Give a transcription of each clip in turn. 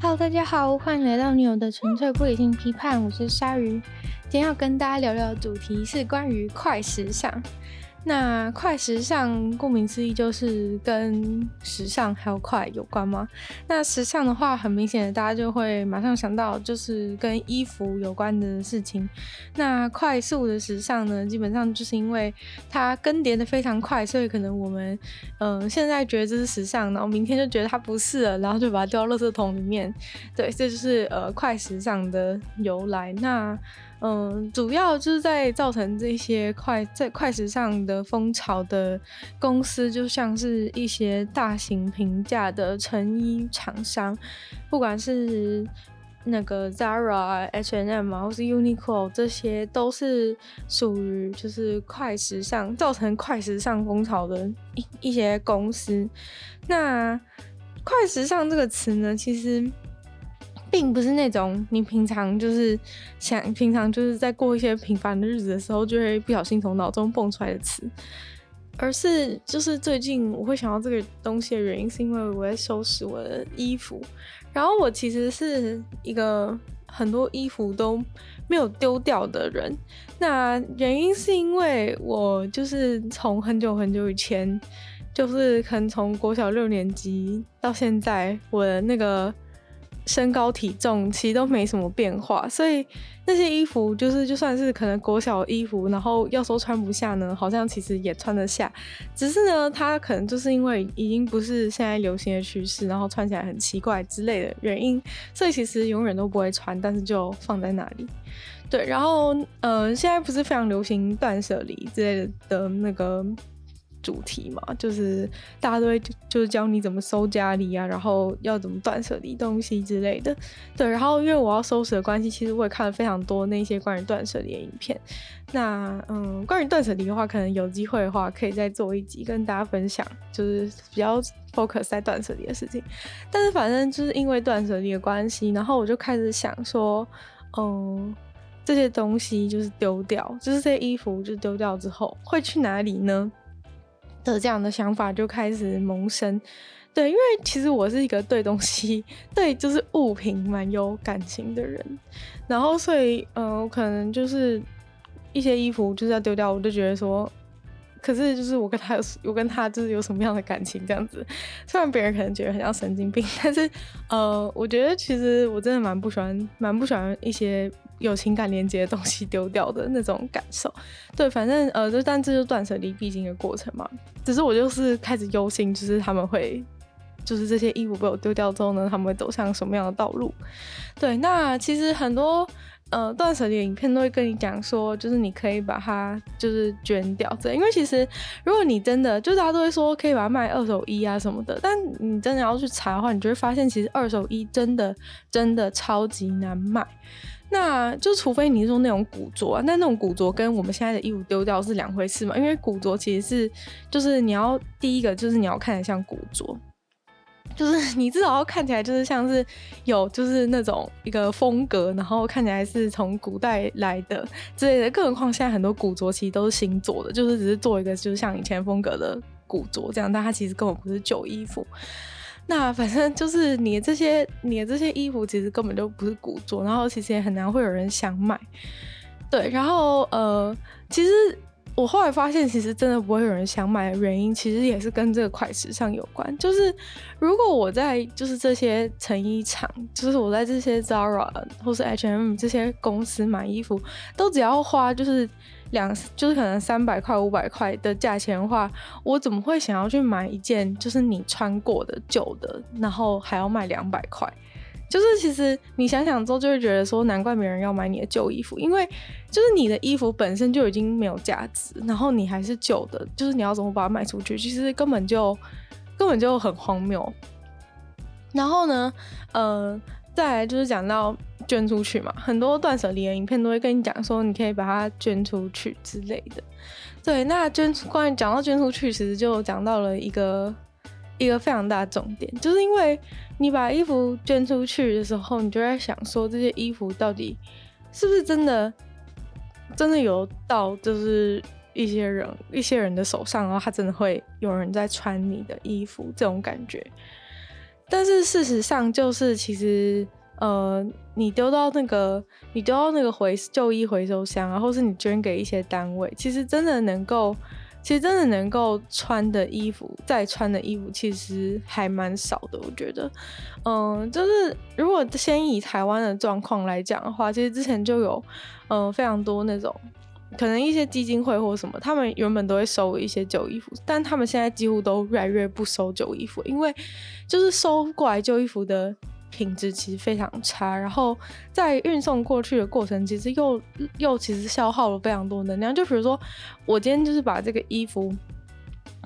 Hello，大家好，欢迎来到女友的纯粹不理性批判，我是鲨鱼。今天要跟大家聊聊的主题是关于快时尚。那快时尚，顾名思义就是跟时尚还有快有关吗？那时尚的话，很明显，大家就会马上想到就是跟衣服有关的事情。那快速的时尚呢，基本上就是因为它更迭的非常快，所以可能我们嗯、现在觉得这是时尚，然后明天就觉得它不是了，然后就把它丢到垃圾桶里面。对，这就是呃快时尚的由来。那嗯，主要就是在造成这些快在快时尚的风潮的公司，就像是一些大型平价的成衣厂商，不管是那个 Zara、H&M 啊，或是 Uniqlo，这些都是属于就是快时尚造成快时尚风潮的一一些公司。那快时尚这个词呢，其实。并不是那种你平常就是想平常就是在过一些平凡的日子的时候，就会不小心从脑中蹦出来的词，而是就是最近我会想到这个东西的原因，是因为我在收拾我的衣服，然后我其实是一个很多衣服都没有丢掉的人。那原因是因为我就是从很久很久以前，就是可能从国小六年级到现在，我的那个。身高体重其实都没什么变化，所以那些衣服就是就算是可能国小衣服，然后要说穿不下呢，好像其实也穿得下。只是呢，它可能就是因为已经不是现在流行的趋势，然后穿起来很奇怪之类的原因，所以其实永远都不会穿，但是就放在那里。对，然后呃，现在不是非常流行断舍离之类的的那个。主题嘛，就是大家都会就，就是教你怎么收家里啊，然后要怎么断舍离东西之类的。对，然后因为我要收拾的关系，其实我也看了非常多那些关于断舍离的影片。那嗯，关于断舍离的话，可能有机会的话，可以再做一集跟大家分享，就是比较 focus 在断舍离的事情。但是反正就是因为断舍离的关系，然后我就开始想说，嗯，这些东西就是丢掉，就是这些衣服就丢掉之后会去哪里呢？的这样的想法就开始萌生，对，因为其实我是一个对东西，对就是物品蛮有感情的人，然后所以，嗯、我，可能就是一些衣服就是要丢掉，我就觉得说，可是就是我跟他有，我跟他就是有什么样的感情这样子，虽然别人可能觉得很像神经病，但是，呃，我觉得其实我真的蛮不喜欢，蛮不喜欢一些。有情感连接的东西丢掉的那种感受，对，反正呃，就但这就断舍离必经的过程嘛。只是我就是开始忧心，就是他们会，就是这些衣服被我丢掉之后呢，他们会走向什么样的道路？对，那其实很多呃断舍离影片都会跟你讲说，就是你可以把它就是捐掉，对，因为其实如果你真的，就大家都会说可以把它卖二手衣啊什么的，但你真的要去查的话，你就会发现其实二手衣真的真的超级难卖。那就除非你是说那种古着啊，但那种古着跟我们现在的衣服丢掉是两回事嘛。因为古着其实是，就是你要第一个就是你要看得像古着，就是 你至少要看起来就是像是有就是那种一个风格，然后看起来是从古代来的之类的。更何况现在很多古着其实都是新做的，就是只是做一个就是像以前风格的古着这样，但它其实根本不是旧衣服。那反正就是你的这些你的这些衣服其实根本就不是古着，然后其实也很难会有人想买，对，然后呃，其实我后来发现，其实真的不会有人想买的原因，其实也是跟这个快时尚有关。就是如果我在就是这些成衣厂，就是我在这些 Zara 或是 H&M 这些公司买衣服，都只要花就是。两就是可能三百块五百块的价钱的话，我怎么会想要去买一件就是你穿过的旧的，然后还要卖两百块？就是其实你想想之后就会觉得说，难怪没人要买你的旧衣服，因为就是你的衣服本身就已经没有价值，然后你还是旧的，就是你要怎么把它卖出去？其实根本就根本就很荒谬。然后呢，呃。再来就是讲到捐出去嘛，很多断舍离的影片都会跟你讲说，你可以把它捐出去之类的。对，那捐关于讲到捐出去，其实就讲到了一个一个非常大的重点，就是因为你把衣服捐出去的时候，你就在想说，这些衣服到底是不是真的真的有到就是一些人一些人的手上，然后他真的会有人在穿你的衣服这种感觉。但是事实上就是其实。呃，你丢到那个，你丢到那个回旧衣回收箱啊，或是你捐给一些单位，其实真的能够，其实真的能够穿的衣服，再穿的衣服，其实还蛮少的。我觉得，嗯、就是如果先以台湾的状况来讲的话，其实之前就有，嗯、非常多那种，可能一些基金会或什么，他们原本都会收一些旧衣服，但他们现在几乎都越来越不收旧衣服，因为就是收过来旧衣服的。品质其实非常差，然后在运送过去的过程，其实又又其实消耗了非常多能量。就比如说，我今天就是把这个衣服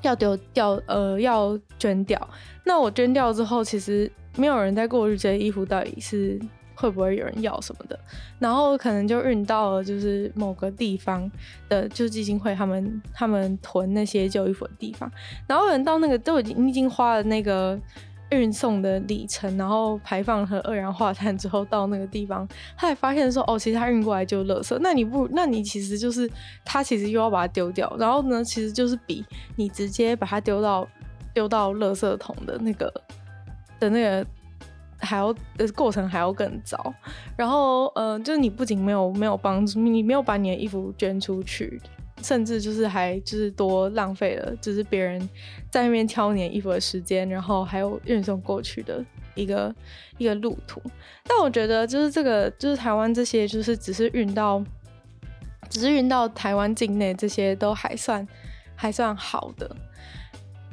要丢掉，呃，要捐掉。那我捐掉之后，其实没有人在过滤这些衣服到底是会不会有人要什么的，然后可能就运到了就是某个地方的，就是基金会他们他们囤那些旧衣服的地方，然后人到那个都已经已经花了那个。运送的里程，然后排放和二氧化碳之后到那个地方，他还发现说，哦，其实他运过来就垃圾。那你不，那你其实就是他其实又要把它丢掉，然后呢，其实就是比你直接把它丢到丢到垃圾桶的那个的那个还要的过程还要更糟。然后，嗯、呃，就是你不仅没有没有帮助，你没有把你的衣服捐出去。甚至就是还就是多浪费了，就是别人在那边挑你衣服的时间，然后还有运送过去的一个一个路途。但我觉得就是这个就是台湾这些就是只是运到，只是运到台湾境内这些都还算还算好的。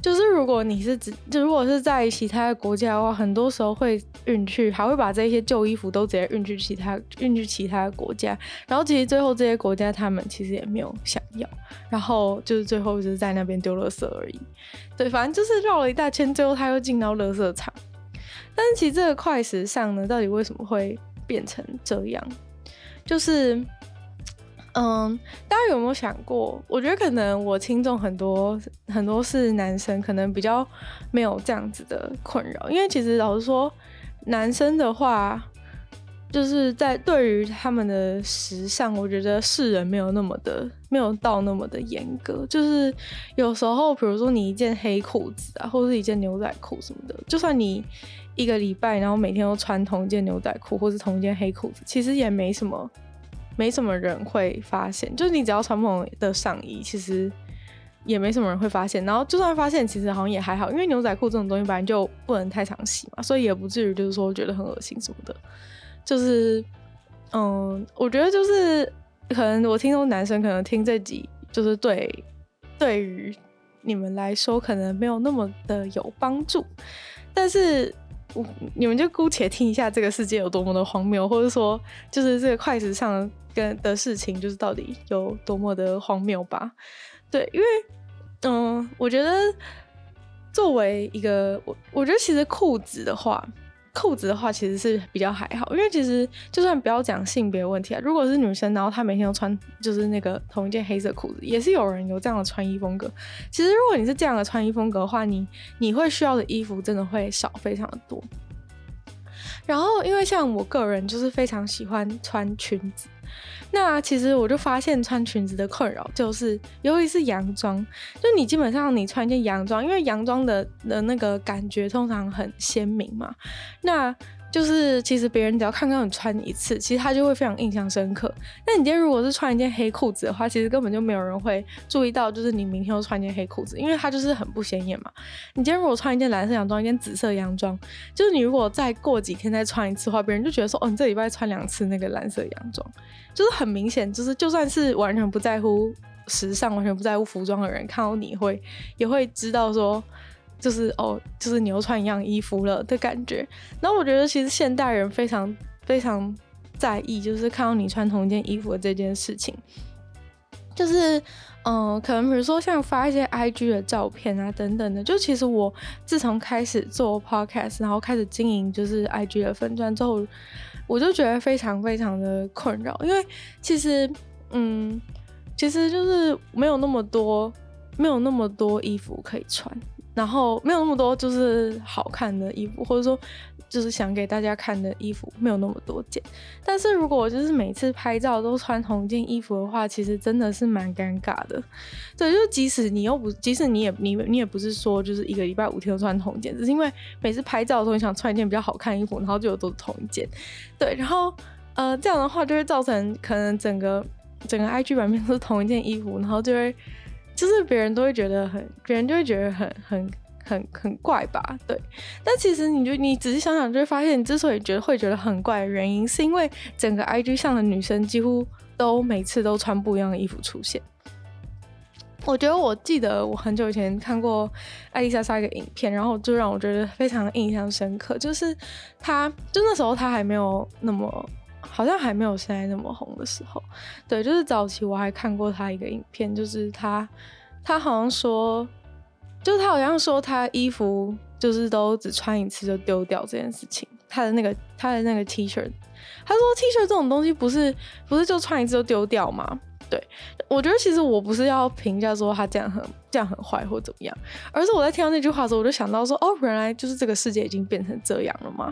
就是如果你是只，就如果是在其他的国家的话，很多时候会运去，还会把这些旧衣服都直接运去其他运去其他的国家，然后其实最后这些国家他们其实也没有想要，然后就是最后就是在那边丢垃圾而已。对，反正就是绕了一大圈，最后他又进到垃圾场。但是其实这个快时尚呢，到底为什么会变成这样？就是。嗯，大家有没有想过？我觉得可能我听众很多很多是男生，可能比较没有这样子的困扰。因为其实老实说，男生的话，就是在对于他们的时尚，我觉得世人没有那么的，没有到那么的严格。就是有时候，比如说你一件黑裤子啊，或者是一件牛仔裤什么的，就算你一个礼拜，然后每天都穿同一件牛仔裤，或是同一件黑裤子，其实也没什么。没什么人会发现，就是你只要穿不同的上衣，其实也没什么人会发现。然后就算发现，其实好像也还好，因为牛仔裤这种东西本来就不能太常洗嘛，所以也不至于就是说觉得很恶心什么的。就是，嗯，我觉得就是可能我听说男生可能听这集，就是对对于你们来说可能没有那么的有帮助，但是。我你们就姑且听一下这个世界有多么的荒谬，或者说，就是这个快时尚跟的事情，就是到底有多么的荒谬吧？对，因为，嗯，我觉得作为一个我，我觉得其实裤子的话。裤子的话其实是比较还好，因为其实就算不要讲性别问题啊，如果是女生，然后她每天都穿就是那个同一件黑色裤子，也是有人有这样的穿衣风格。其实如果你是这样的穿衣风格的话，你你会需要的衣服真的会少非常的多。然后因为像我个人就是非常喜欢穿裙子。那其实我就发现穿裙子的困扰就是，尤其是洋装，就你基本上你穿一件洋装，因为洋装的的那个感觉通常很鲜明嘛，那。就是其实别人只要看到你穿一次，其实他就会非常印象深刻。那你今天如果是穿一件黑裤子的话，其实根本就没有人会注意到，就是你明天又穿一件黑裤子，因为它就是很不显眼嘛。你今天如果穿一件蓝色洋装，一件紫色洋装，就是你如果再过几天再穿一次的话，别人就觉得说，哦，你这礼拜穿两次那个蓝色洋装，就是很明显，就是就算是完全不在乎时尚、完全不在乎服装的人，看到你会也会知道说。就是哦，就是你又穿一样衣服了的感觉。然后我觉得其实现代人非常非常在意，就是看到你穿同一件衣服的这件事情。就是嗯、可能比如说像发一些 IG 的照片啊等等的。就其实我自从开始做 Podcast，然后开始经营就是 IG 的粉专之后，我就觉得非常非常的困扰，因为其实嗯，其实就是没有那么多没有那么多衣服可以穿。然后没有那么多就是好看的衣服，或者说就是想给大家看的衣服没有那么多件。但是如果我就是每次拍照都穿同一件衣服的话，其实真的是蛮尴尬的。对，就即使你又不，即使你也你你也不是说就是一个礼拜五天都穿同一件，只是因为每次拍照的时候你想穿一件比较好看的衣服，然后就有都是同一件。对，然后呃这样的话就会造成可能整个整个 IG 版面都是同一件衣服，然后就会。就是别人都会觉得很，别人就会觉得很很很很怪吧，对。但其实你就你仔细想想，就会发现，你之所以觉得会觉得很怪的原因，是因为整个 IG 上的女生几乎都每次都穿不一样的衣服出现。我觉得我记得我很久以前看过艾丽莎莎一个影片，然后就让我觉得非常印象深刻，就是她就那时候她还没有那么。好像还没有现在那么红的时候，对，就是早期我还看过他一个影片，就是他，他好像说，就是他好像说他衣服就是都只穿一次就丢掉这件事情，他的那个他的那个 T 恤，他说 T 恤这种东西不是不是就穿一次就丢掉吗？对，我觉得其实我不是要评价说他这样很这样很坏或怎么样，而是我在听到那句话的时候，我就想到说，哦，原来就是这个世界已经变成这样了吗？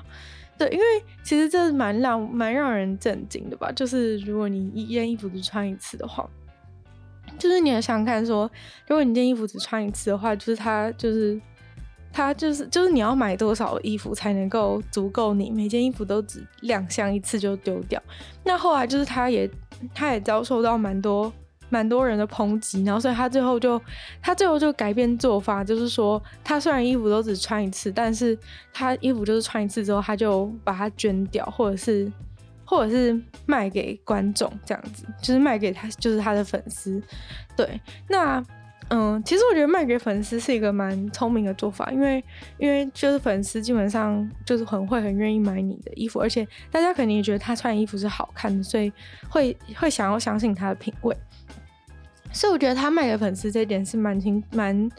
对，因为其实这蛮让蛮让人震惊的吧。就是如果你一件衣服只穿一次的话，就是你很想看说，如果你这件衣服只穿一次的话，就是它就是它就是就是你要买多少衣服才能够足够你每件衣服都只亮相一次就丢掉。那后来就是他也他也遭受到蛮多。蛮多人的抨击，然后所以他最后就他最后就改变做法，就是说他虽然衣服都只穿一次，但是他衣服就是穿一次之后他就把它捐掉，或者是或者是卖给观众这样子，就是卖给他就是他的粉丝。对，那嗯，其实我觉得卖给粉丝是一个蛮聪明的做法，因为因为就是粉丝基本上就是很会很愿意买你的衣服，而且大家肯定也觉得他穿衣服是好看的，所以会会想要相信他的品味。所以我觉得他卖给粉丝这点是蛮挺、蛮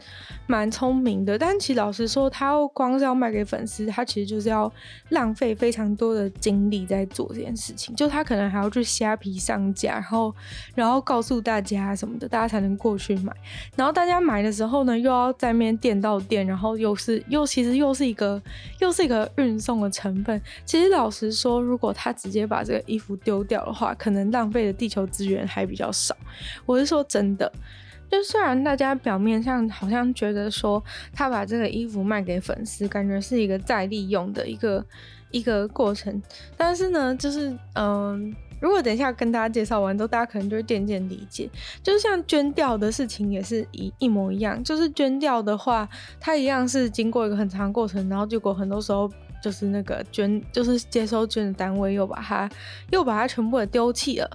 蛮聪明的。但其实老实说，他要光是要卖给粉丝，他其实就是要浪费非常多的精力在做这件事情。就他可能还要去虾皮上架，然后然后告诉大家什么的，大家才能过去买。然后大家买的时候呢，又要在那边店到店，然后又是又其实又是一个又是一个运送的成本。其实老实说，如果他直接把这个衣服丢掉的话，可能浪费的地球资源还比较少。我是说真。真的，就虽然大家表面上好像觉得说他把这个衣服卖给粉丝，感觉是一个再利用的一个一个过程，但是呢，就是嗯，如果等一下跟大家介绍完之后，大家可能就会渐渐理解，就是像捐掉的事情也是一一模一样，就是捐掉的话，它一样是经过一个很长过程，然后结果很多时候。就是那个捐，就是接收捐的单位又把它又把它全部的丢弃了。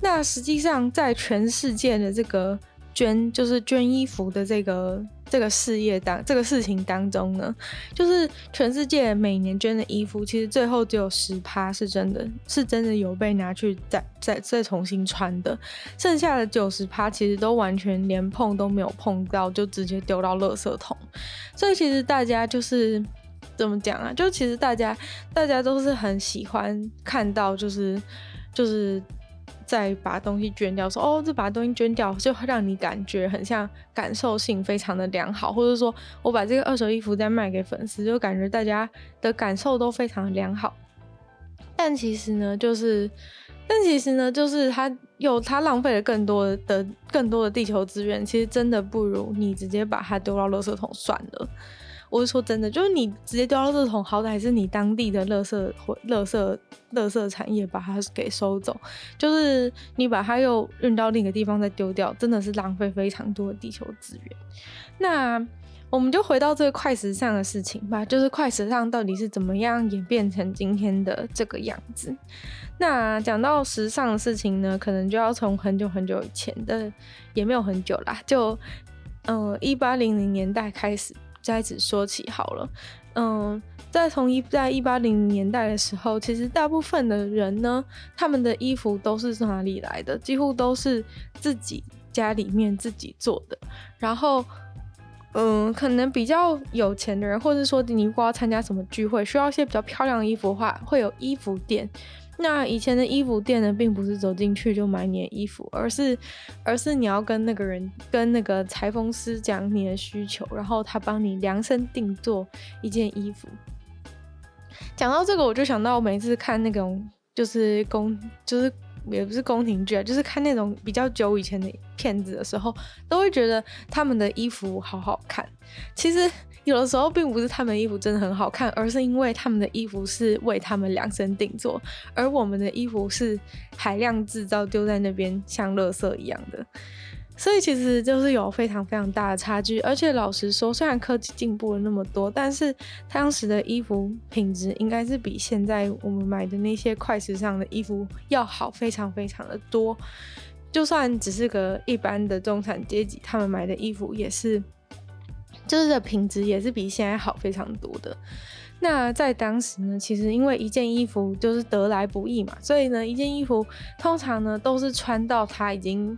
那实际上，在全世界的这个捐，就是捐衣服的这个这个事业当这个事情当中呢，就是全世界每年捐的衣服，其实最后只有十趴是真的，是真的有被拿去再再再重新穿的，剩下的九十趴其实都完全连碰都没有碰到，就直接丢到垃圾桶。所以其实大家就是。怎么讲啊？就其实大家，大家都是很喜欢看到，就是，就是在把东西捐掉，说哦，这把东西捐掉，就会让你感觉很像感受性非常的良好，或者说我把这个二手衣服再卖给粉丝，就感觉大家的感受都非常良好。但其实呢，就是，但其实呢，就是他有他浪费了更多的更多的地球资源，其实真的不如你直接把它丢到垃圾桶算了。我是说真的，就是你直接丢到垃圾桶，好歹是你当地的垃圾或垃圾垃圾产业把它给收走。就是你把它又运到另一个地方再丢掉，真的是浪费非常多的地球资源。那我们就回到这个快时尚的事情吧，就是快时尚到底是怎么样演变成今天的这个样子？那讲到时尚的事情呢，可能就要从很久很久以前的，也没有很久啦，就嗯一八零零年代开始。开始说起好了，嗯，在从一在一八零年代的时候，其实大部分的人呢，他们的衣服都是从哪里来的？几乎都是自己家里面自己做的。然后，嗯，可能比较有钱的人，或者说你如果要参加什么聚会，需要一些比较漂亮的衣服的话，会有衣服店。那以前的衣服店呢，并不是走进去就买你的衣服，而是，而是你要跟那个人，跟那个裁缝师讲你的需求，然后他帮你量身定做一件衣服。讲到这个，我就想到我每次看那种就是宫，就是也不是宫廷剧啊，就是看那种比较久以前的片子的时候，都会觉得他们的衣服好好看。其实。有的时候并不是他们的衣服真的很好看，而是因为他们的衣服是为他们量身定做，而我们的衣服是海量制造丢在那边像垃圾一样的，所以其实就是有非常非常大的差距。而且老实说，虽然科技进步了那么多，但是当时的衣服品质应该是比现在我们买的那些快时尚的衣服要好，非常非常的多。就算只是个一般的中产阶级，他们买的衣服也是。就是的品质也是比现在好非常多的。那在当时呢，其实因为一件衣服就是得来不易嘛，所以呢，一件衣服通常呢都是穿到它已经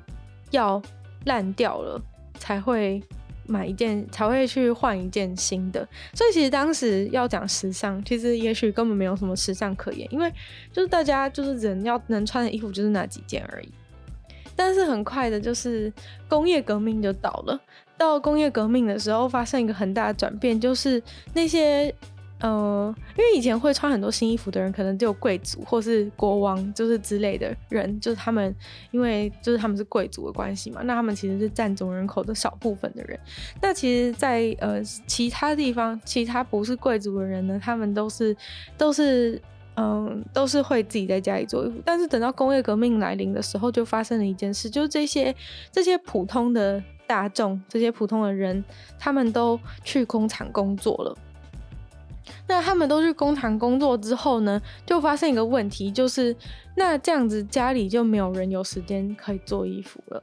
要烂掉了才会买一件，才会去换一件新的。所以其实当时要讲时尚，其实也许根本没有什么时尚可言，因为就是大家就是人要能穿的衣服就是那几件而已。但是很快的，就是工业革命就到了。到工业革命的时候，发生一个很大的转变，就是那些，呃，因为以前会穿很多新衣服的人，可能只有贵族或是国王，就是之类的人，就是他们，因为就是他们是贵族的关系嘛，那他们其实是占总人口的少部分的人。那其实，在呃其他地方，其他不是贵族的人呢，他们都是都是嗯都是会自己在家里做衣服。但是等到工业革命来临的时候，就发生了一件事，就是这些这些普通的。大众这些普通的人，他们都去工厂工作了。那他们都去工厂工作之后呢，就发现一个问题，就是那这样子家里就没有人有时间可以做衣服了。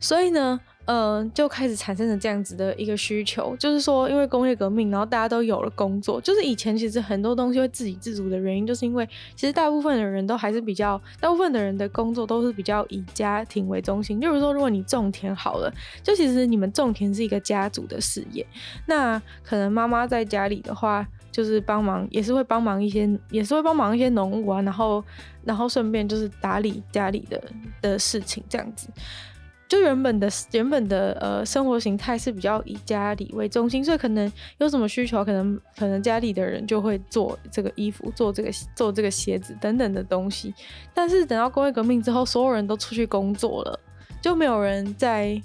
所以呢，嗯、就开始产生了这样子的一个需求，就是说，因为工业革命，然后大家都有了工作。就是以前其实很多东西会自给自足的原因，就是因为其实大部分的人都还是比较，大部分的人的工作都是比较以家庭为中心。就是说，如果你种田好了，就其实你们种田是一个家族的事业。那可能妈妈在家里的话，就是帮忙，也是会帮忙一些，也是会帮忙一些农务啊，然后，然后顺便就是打理家里的的事情这样子。就原本的原本的呃生活形态是比较以家里为中心，所以可能有什么需求，可能可能家里的人就会做这个衣服，做这个做这个鞋子等等的东西。但是等到工业革命之后，所有人都出去工作了，就没有人在。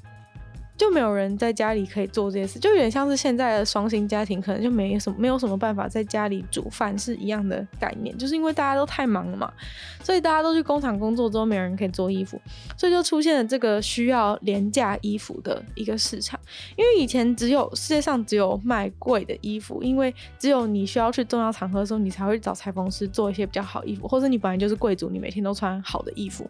就没有人在家里可以做这些事，就有点像是现在的双薪家庭，可能就没什么没有什么办法在家里煮饭是一样的概念，就是因为大家都太忙了嘛，所以大家都去工厂工作之后，没有人可以做衣服，所以就出现了这个需要廉价衣服的一个市场。因为以前只有世界上只有卖贵的衣服，因为只有你需要去重要场合的时候，你才会找裁缝师做一些比较好衣服，或者你本来就是贵族，你每天都穿好的衣服。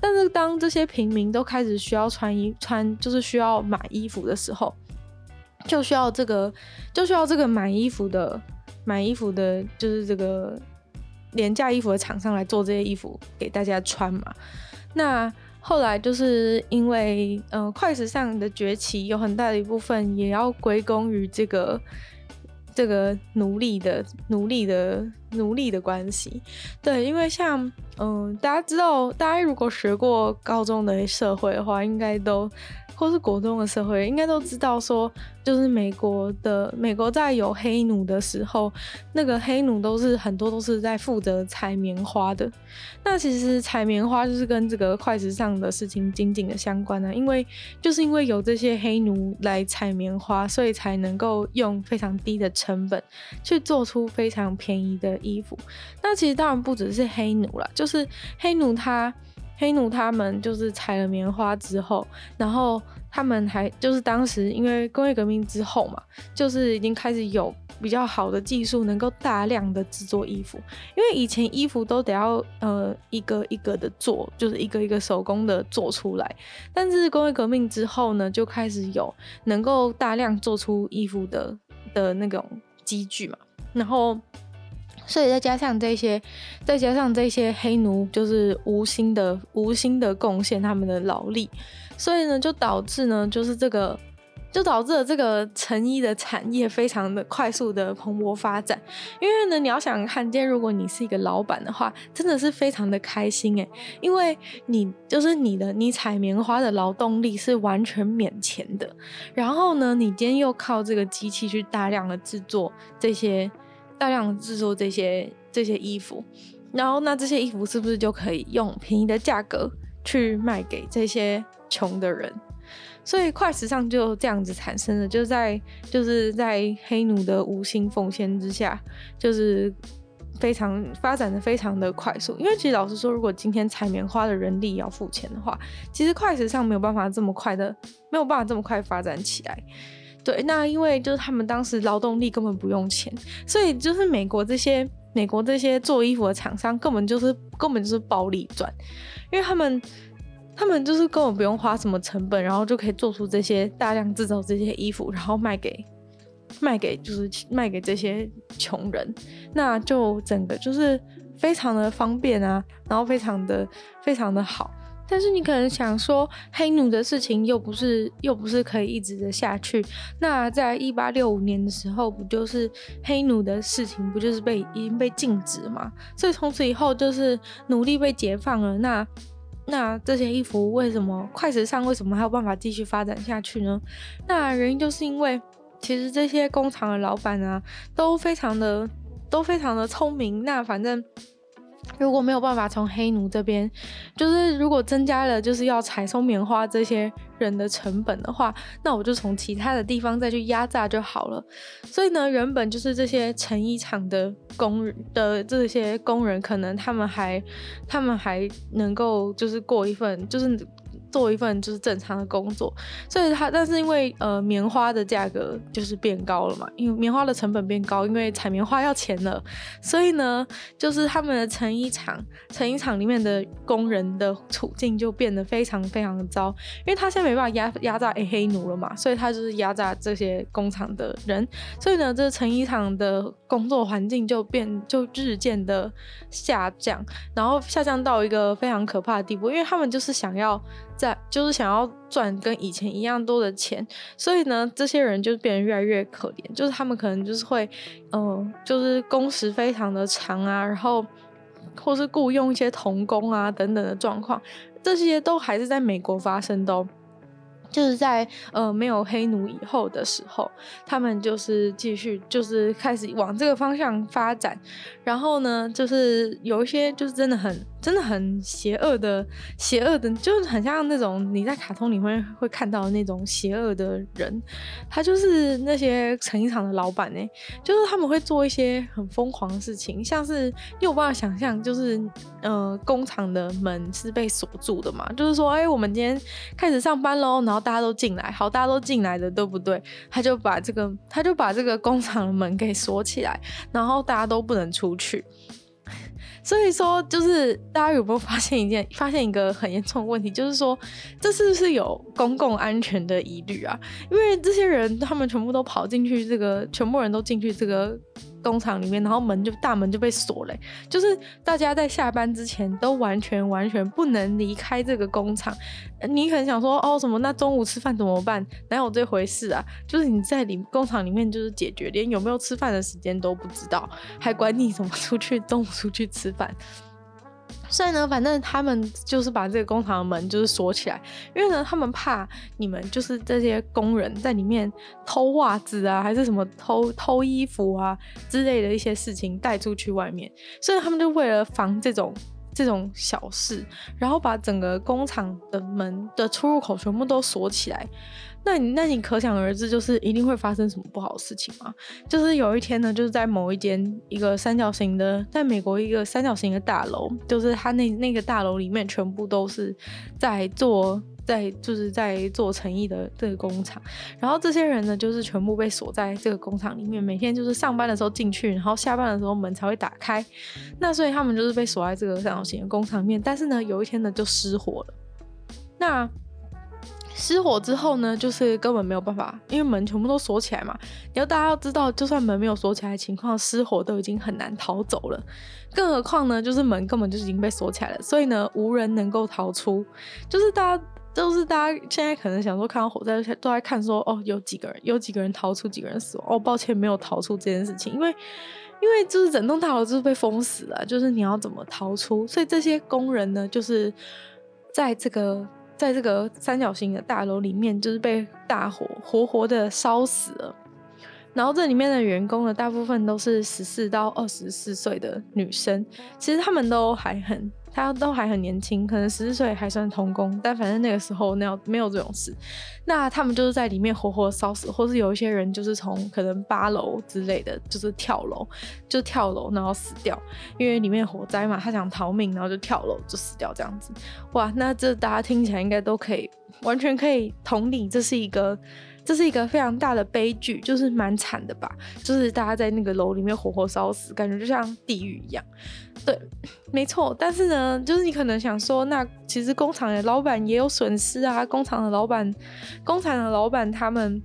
但是当这些平民都开始需要穿衣穿，就是需要买衣服的时候，就需要这个就需要这个买衣服的买衣服的，就是这个廉价衣服的厂商来做这些衣服给大家穿嘛。那后来就是因为呃快时尚的崛起，有很大的一部分也要归功于这个。这个奴隶的奴隶的奴隶的关系，对，因为像嗯，大家知道，大家如果学过高中的社会的话，应该都。或是国中的社会应该都知道，说就是美国的美国在有黑奴的时候，那个黑奴都是很多都是在负责采棉花的。那其实采棉花就是跟这个快时尚的事情紧紧的相关啊，因为就是因为有这些黑奴来采棉花，所以才能够用非常低的成本去做出非常便宜的衣服。那其实当然不只是黑奴啦，就是黑奴他。黑奴他们就是采了棉花之后，然后他们还就是当时因为工业革命之后嘛，就是已经开始有比较好的技术，能够大量的制作衣服。因为以前衣服都得要呃一个一个的做，就是一个一个手工的做出来。但是工业革命之后呢，就开始有能够大量做出衣服的的那种机具嘛，然后。所以再加上这些，再加上这些黑奴，就是无心的、无心的贡献他们的劳力，所以呢，就导致呢，就是这个就导致了这个成衣的产业非常的快速的蓬勃发展。因为呢，你要想看见，如果你是一个老板的话，真的是非常的开心诶，因为你就是你的你采棉花的劳动力是完全免钱的，然后呢，你今天又靠这个机器去大量的制作这些，大量制作这些这些衣服，然后那这些衣服是不是就可以用便宜的价格去卖给这些穷的人？所以快时尚就这样子产生了，就在就是在黑奴的无心奉献之下，就是非常发展的非常的快速。因为其实老实说，如果今天采棉花的人力要付钱的话，其实快时尚没有办法这么快的，没有办法这么快发展起来。对，那因为就是他们当时劳动力根本不用钱，所以就是美国这些美国这些做衣服的厂商根本就是根本就是暴利赚，因为他们。他们就是根本不用花什么成本，然后就可以做出这些大量制造这些衣服，然后卖给卖给就是卖给这些穷人，那就整个就是非常的方便啊，然后非常的非常的好。但是你可能想说，黑奴的事情又不是又不是可以一直的下去。那在一八六五年的时候，不就是黑奴的事情不就是被已经被禁止吗？所以从此以后就是奴隶被解放了。那那这些衣服为什么快时尚为什么还有办法继续发展下去呢？那原因就是因为其实这些工厂的老板啊都非常的都非常的聪明。那反正。如果没有办法从黑奴这边，就是如果增加了就是要采收棉花这些人的成本的话，那我就从其他的地方再去压榨就好了。所以呢，原本就是这些成衣厂的工人的这些工人，可能他们还他们还能够就是过一份就是。做一份就是正常的工作，所以他但是因为呃棉花的价格就是变高了嘛，因为棉花的成本变高，因为采棉花要钱了，所以呢就是他们的成衣厂成衣厂里面的工人的处境就变得非常非常的糟，因为他现在没办法压压榨黑奴了嘛，所以他就是压榨这些工厂的人，所以呢这成衣厂的工作环境就变就日渐的下降，然后下降到一个非常可怕的地步，因为他们就是想要。在就是想要赚跟以前一样多的钱，所以呢，这些人就变得越来越可怜。就是他们可能就是会，嗯、就是工时非常的长啊，然后或是雇佣一些童工啊等等的状况，这些都还是在美国发生的。就是在呃没有黑奴以后的时候，他们就是继续就是开始往这个方向发展，然后呢，就是有一些就是真的很真的很邪恶的邪恶的，就是很像那种你在卡通里面会看到的那种邪恶的人，他就是那些成衣厂的老板呢，就是他们会做一些很疯狂的事情，像是你有办法想象，就是呃工厂的门是被锁住的嘛，就是说哎、我们今天开始上班喽，然后。大家都进来，好，大家都进来的，对不对？他就把这个，他就把这个工厂的门给锁起来，然后大家都不能出去。所以说，就是大家有没有发现一件，发现一个很严重的问题，就是说，这是不是有公共安全的疑虑啊？因为这些人，他们全部都跑进去，这个全部人都进去这个。工厂里面，然后门就大门就被锁了，就是大家在下班之前都完全完全不能离开这个工厂。你可能想说，哦，什么？那中午吃饭怎么办？哪有这回事啊？就是你在里工厂里面就是解决，连有没有吃饭的时间都不知道，还管你怎么出去中午出去吃饭。所以呢，反正他们就是把这个工厂的门就是锁起来，因为呢，他们怕你们就是这些工人在里面偷袜子啊，还是什么偷偷衣服啊之类的一些事情带出去外面，所以他们就为了防这种这种小事，然后把整个工厂的门的出入口全部都锁起来。那你那你可想而知，就是一定会发生什么不好的事情吗？就是有一天呢，就是在某一间一个三角形的，在美国一个三角形的大楼，就是他那那个大楼里面全部都是在做，在就是在做成衣的这个工厂，然后这些人呢，就是全部被锁在这个工厂里面，每天就是上班的时候进去，然后下班的时候门才会打开。那所以他们就是被锁在这个三角形的工厂里面，但是呢，有一天呢就失火了。那失火之后呢，就是根本没有办法，因为门全部都锁起来嘛。然后大家要知道，就算门没有锁起来的情况，失火都已经很难逃走了，更何况呢，就是门根本就已经被锁起来了，所以呢，无人能够逃出。就是大家就是大家现在可能想说看到火灾都在看说哦，有几个人，有几个人逃出，几个人死亡。哦，抱歉，没有逃出这件事情，因为因为就是整栋大楼就是被封死了，就是你要怎么逃出？所以这些工人呢，就是在这个在这个三角形的大楼里面，就是被大火活活的烧死了。然后这里面的员工呢，大部分都是十四到二十四岁的女生，其实他们都还很，他都还很年轻，可能十四岁还算童工，但反正那个时候那样没有这种事。那他们就是在里面活活烧死，或是有一些人就是从可能八楼之类的，就是跳楼，就跳楼然后死掉，因为里面火灾嘛，他想逃命，然后就跳楼就死掉这样子。哇，那这大家听起来应该都可以，完全可以同理，这是一个。这是一个非常大的悲剧，就是蛮惨的吧？就是大家在那个楼里面活活烧死，感觉就像地狱一样。对，没错。但是呢，就是你可能想说，那其实工厂的老板也有损失啊。工厂的老板，工厂的老板他们，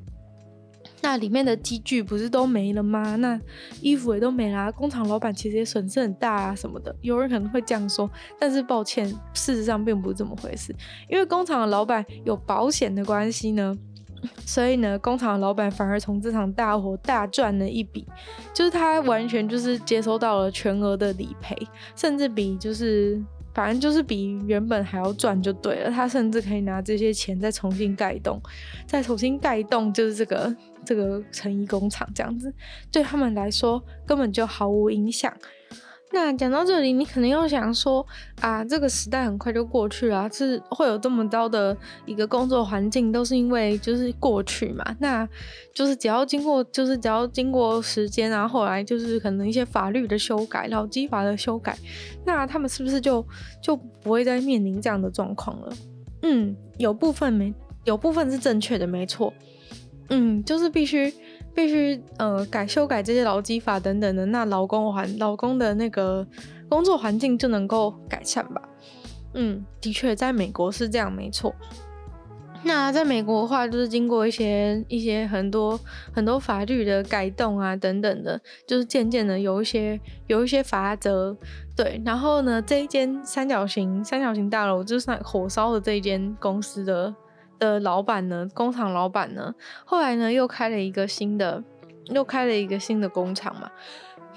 那里面的机具不是都没了吗？那衣服也都没了，工厂老板其实也损失很大啊，什么的。有人可能会这样说，但是抱歉，事实上并不是这么回事。因为工厂的老板有保险的关系呢。所以呢，工厂老板反而从这场大火大赚了一笔，就是他完全就是接收到了全额的理赔，甚至比就是反正就是比原本还要赚就对了。他甚至可以拿这些钱再重新盖栋，再重新盖栋，就是这个这个成衣工厂这样子，对他们来说根本就毫无影响。那讲到这里，你可能又想说啊，这个时代很快就过去了，是会有这么糟的一个工作环境，都是因为就是过去嘛。那就是只要经过，就是只要经过时间啊，后来就是可能一些法律的修改，劳基法的修改，那他们是不是就就不会再面临这样的状况了？嗯，有部分没，有部分是正确的，没错。嗯，就是必须。必须呃改修改这些劳基法等等的，那劳工环劳工的那个工作环境就能够改善吧？嗯，的确，在美国是这样，没错。那在美国的话，就是经过一些一些很多很多法律的改动啊等等的，就是渐渐的有一些有一些法则。对，然后呢，这一间三角形三角形大楼就是火烧的这一间公司的。的老板呢，工厂老板呢，后来呢又开了一个新的，又开了一个新的工厂嘛。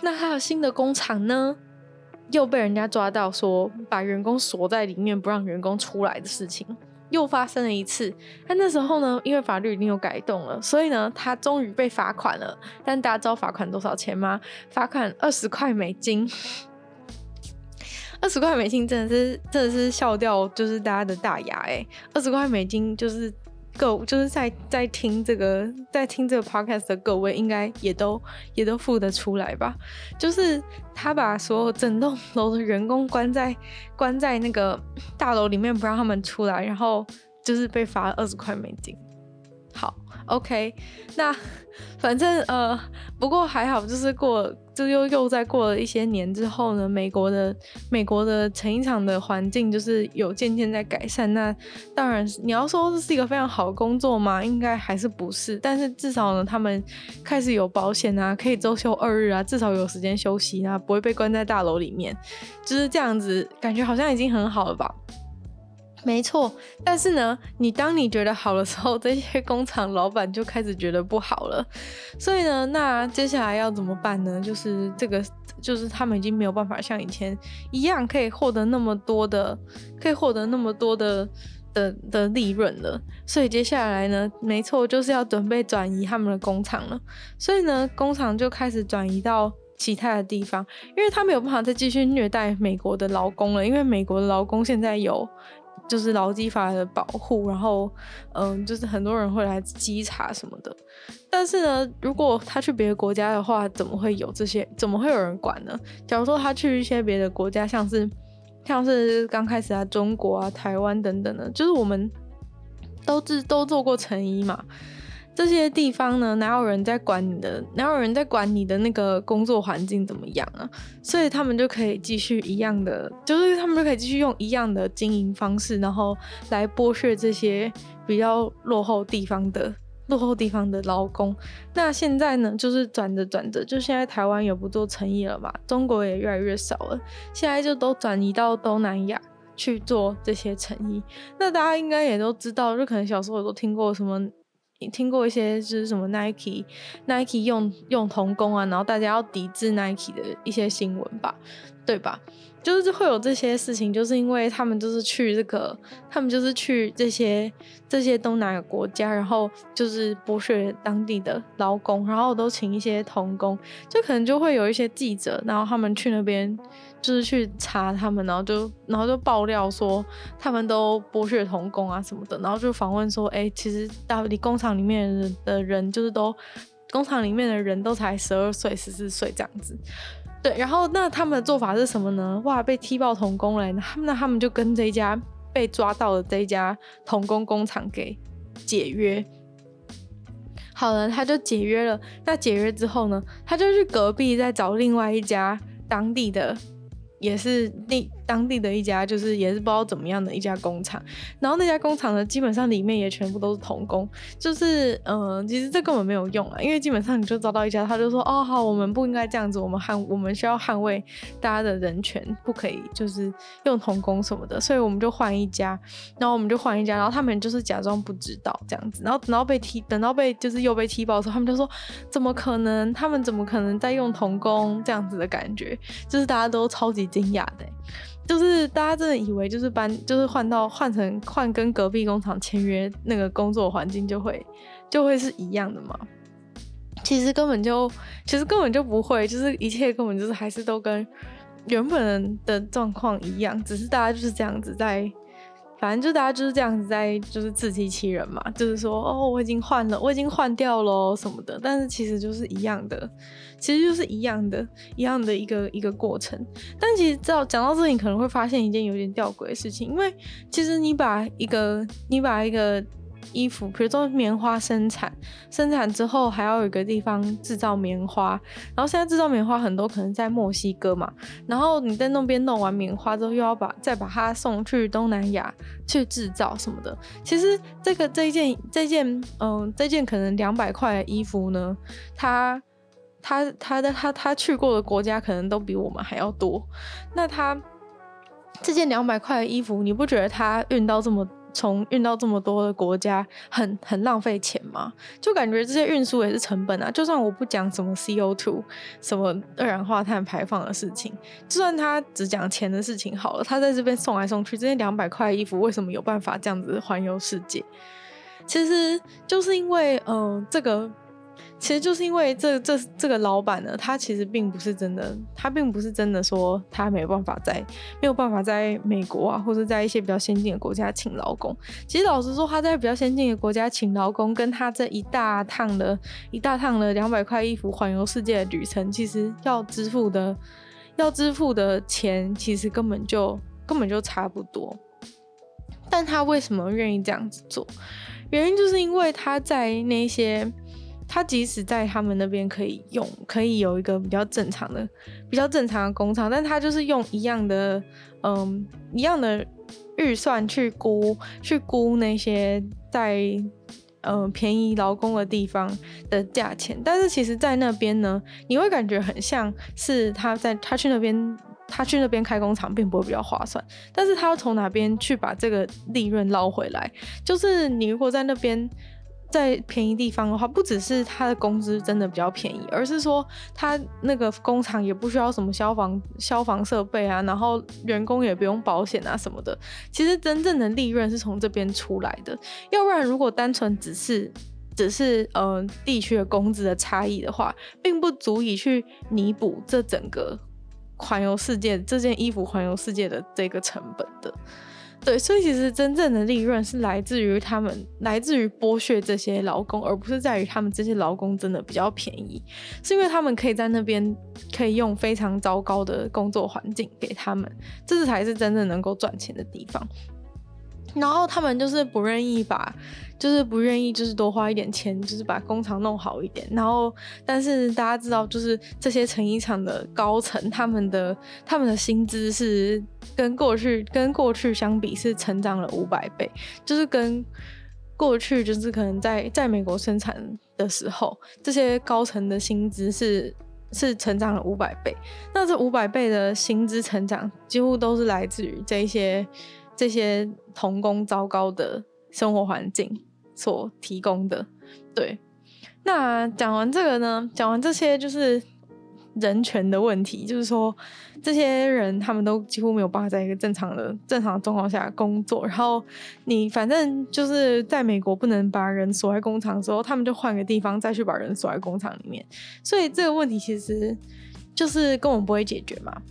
那他的新的工厂呢，又被人家抓到说把员工锁在里面不让员工出来的事情，又发生了一次。但那时候呢，因为法律已经有改动了，所以呢，他终于被罚款了。但大家知道罚款多少钱吗？罚款二十块美金。二十块美金真的是真的是笑掉，就是大家的大牙哎、欸！二十块美金就是各就是在在听这个在听这个 podcast 的各位应该也都也都付得出来吧？就是他把所有整栋楼的员工关在关在那个大楼里面不让他们出来，然后就是被罚了二十块美金。好，OK，那 反正呃，不过还好，就是过，就又又在过了一些年之后呢，美国的美国的成衣厂的环境就是有渐渐在改善。那当然，你要说这是一个非常好的工作吗？应该还是不是。但是至少呢，他们开始有保险啊，可以周休二日啊，至少有时间休息啊，不会被关在大楼里面，就是这样子，感觉好像已经很好了吧。没错，但是呢，你当你觉得好的时候，这些工厂老板就开始觉得不好了。所以呢，那接下来要怎么办呢？就是这个，就是他们已经没有办法像以前一样可以获得那么多的，可以获得那么多的的的利润了。所以接下来呢，没错，就是要准备转移他们的工厂了。所以呢，工厂就开始转移到其他的地方，因为他没有办法再继续虐待美国的劳工了，因为美国的劳工现在有。就是劳基法的保护，然后，嗯，就是很多人会来稽查什么的。但是呢，如果他去别的国家的话，怎么会有这些？怎么会有人管呢？假如说他去一些别的国家，像是像是刚开始啊，中国啊、台湾等等的，就是我们都自都做过成衣嘛。这些地方呢，哪有人在管你的？哪有人在管你的那个工作环境怎么样啊？所以他们就可以继续一样的，就是他们就可以继续用一样的经营方式，然后来剥削这些比较落后地方的落后地方的劳工。那现在呢，就是转着转着，就现在台湾也不做成衣了嘛，中国也越来越少了，现在就都转移到东南亚。去做这些成衣。那大家应该也都知道，就可能小时候都听过什么，你听过一些就是什么 Nike，Nike 用用童工啊，然后大家要抵制 Nike 的一些新闻吧，对吧？就是会有这些事情，就是因为他们就是去这个，他们就是去这些这些东南亚国家，然后就是剥削当地的劳工，然后都请一些童工，就可能就会有一些记者，然后他们去那边就是去查他们，然后就然后就爆料说他们都剥削童工啊什么的，然后就访问说，哎，其实到底工厂里面的人就是都工厂里面的人都才十二岁、十四岁这样子。对，然后那他们的做法是什么呢？哇，被踢爆童工了，他们那他们就跟这家被抓到的这家童工工厂给解约。好了，他就解约了。那解约之后呢，他就去隔壁再找另外一家当地的。也是那当地的一家，就是也是不知道怎么样的一家工厂，然后那家工厂呢，基本上里面也全部都是童工，就是嗯、其实这根本没有用啊，因为基本上你就找到一家，他就说哦好，我们不应该这样子，我们捍我们需要捍卫大家的人权，不可以就是用童工什么的，所以我们就换一家，然后我们就换一家，然后他们就是假装不知道这样子，然后等到被踢，等到被就是又被踢爆的时候，他们就说怎么可能，他们怎么可能在用童工这样子的感觉，就是大家都超级。惊讶的，就是大家真的以为就是搬，就是换到换成换跟隔壁工厂签约那个工作环境就会就会是一样的吗？其实根本就其实根本就不会，就是一切根本就是还是都跟原本的状况一样，只是大家就是这样子在。反正就大家就是这样子在，就是自欺欺人嘛，就是说哦，我已经换了，我已经换掉了什么的，但是其实就是一样的，其实就是一样的，一样的一个一个过程。但其实到讲到这里，可能会发现一件有点吊诡的事情，因为其实你把一个，你把一个。衣服，比如说棉花生产，生产之后还要有一个地方制造棉花，然后现在制造棉花很多可能在墨西哥嘛，然后你在那边弄完棉花之后，又要把再把它送去东南亚去制造什么的。其实这个这一件这件嗯这件可能两百块的衣服呢，它他他的他他去过的国家可能都比我们还要多。那他这件两百块的衣服，你不觉得他运到这么？从运到这么多的国家，很很浪费钱吗？就感觉这些运输也是成本啊。就算我不讲什么 CO two 什么二氧化碳排放的事情，就算他只讲钱的事情好了，他在这边送来送去，这些两百块的衣服为什么有办法这样子环游世界？其实就是因为，嗯、这个。其实就是因为这这这个老板呢，他其实并不是真的，他并不是真的说他没有办法在没有办法在美国啊，或者在一些比较先进的国家请劳工。其实老实说，他在比较先进的国家请劳工，跟他这一大趟的一大趟的两百块衣服环游世界的旅程，其实要支付的要支付的钱，其实根本就根本就差不多。但他为什么愿意这样子做？原因就是因为他在那些。他即使在他们那边可以用，可以有一个比较正常的、比较正常的工厂，但他就是用一样的，嗯，一样的预算去估，去估那些在，嗯，便宜劳工的地方的价钱。但是其实，在那边呢，你会感觉很像是他在他去那边，他去那边开工厂，并不会比较划算。但是他要从哪边去把这个利润捞回来？就是你如果在那边。在便宜地方的话，不只是他的工资真的比较便宜，而是说他那个工厂也不需要什么消防消防设备啊，然后员工也不用保险啊什么的。其实真正的利润是从这边出来的，要不然如果单纯只是只是呃地区的工资的差异的话，并不足以去弥补这整个环游世界这件衣服环游世界的这个成本的。对，所以其实真正的利润是来自于他们，来自于剥削这些劳工，而不是在于他们这些劳工真的比较便宜，是因为他们可以在那边可以用非常糟糕的工作环境给他们，这才是真正能够赚钱的地方。然后他们就是不愿意把，就是不愿意，就是多花一点钱，就是把工厂弄好一点。然后，但是大家知道，就是这些成衣厂的高层，他们的他们的薪资是跟过去跟过去相比是成长了五百倍，就是跟过去就是可能在在美国生产的时候，这些高层的薪资是是成长了五百倍。那这五百倍的薪资成长，几乎都是来自于这些这些童工糟糕的生活环境所提供的。对，那讲完这个呢，讲完这些就是。人权的问题，就是说，这些人他们都几乎没有办法在一个正常的、正常的状况下工作。然后你反正就是在美国不能把人锁在工厂的时候，他们就换个地方再去把人锁在工厂里面。所以这个问题其实就是根本不会解决嘛。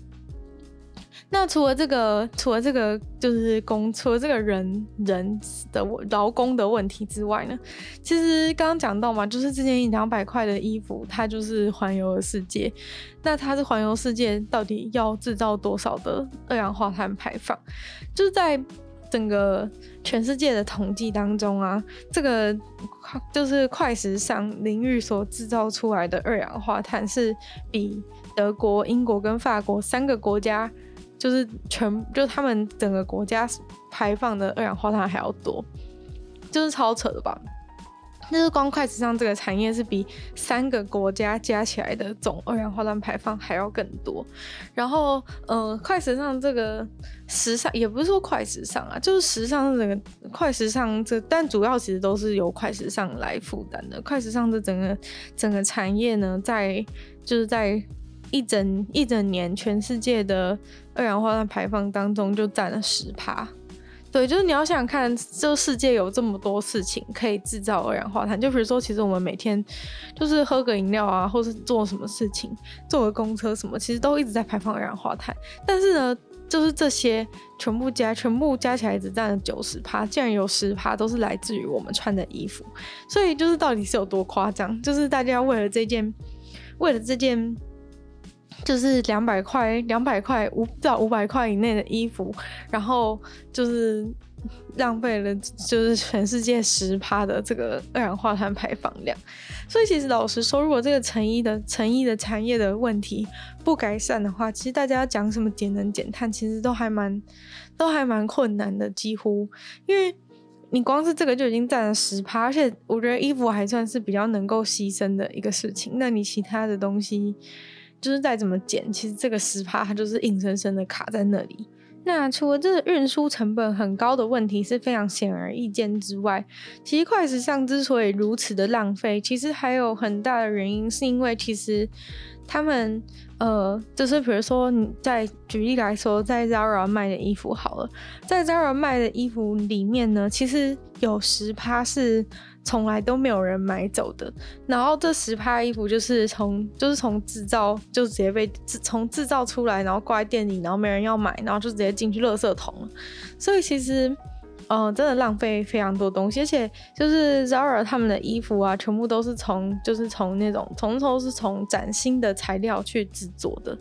那除了这个，除了这个就是工，除了这个人人的劳工的问题之外呢，其实刚刚讲到嘛，就是这件两百块的衣服，它就是环游了世界。那它是环游世界，到底要制造多少的二氧化碳排放？就是在整个全世界的统计当中啊，这个就是快时尚领域所制造出来的二氧化碳，是比德国、英国跟法国三个国家。就是全，就他们整个国家排放的二氧化碳还要多，就是超扯的吧？就是光快时尚这个产业是比三个国家加起来的总二氧化碳排放还要更多。然后，呃，快时尚这个时尚也不是说快时尚啊，就是时尚这个快时尚这，但主要其实都是由快时尚来负担的。快时尚这整个整个产业呢，在就是在。一整一整年，全世界的二氧化碳排放当中就占了十趴。对，就是你要想看，这世界有这么多事情可以制造二氧化碳，就比如说，其实我们每天就是喝个饮料啊，或是做什么事情，坐个公车什么，其实都一直在排放二氧化碳。但是呢，就是这些全部加全部加起来只占了九十趴，竟然有十趴都是来自于我们穿的衣服。所以就是到底是有多夸张？就是大家为了这件，为了这件。就是两百块，两百块五到五百块以内的衣服，然后就是浪费了，就是全世界十趴的这个二氧化碳排放量。所以其实老实说，如果这个成衣的成衣的产业的问题不改善的话，其实大家要讲什么节能减碳，其实都还蛮都还蛮困难的，几乎因为你光是这个就已经占了十趴，而且我觉得衣服还算是比较能够牺牲的一个事情，那你其他的东西。就是再怎么减，其实这个十趴它就是硬生生的卡在那里。那除了这个运输成本很高的问题是非常显而易见之外，其实快时尚之所以如此的浪费，其实还有很大的原因，是因为其实他们呃，就是比如说你在举例来说，在 Zara 卖的衣服好了，在 Zara 卖的衣服里面呢，其实有十趴是。从来都没有人买走的，然后这十趴衣服就是从就是从制造就直接被从制造出来，然后挂在店里，然后没人要买，然后就直接进去垃圾桶了。所以其实，嗯、真的浪费非常多东西，而且就是 Zara 他们的衣服啊，全部都是从就是从那种从头是从崭新的材料去制作的。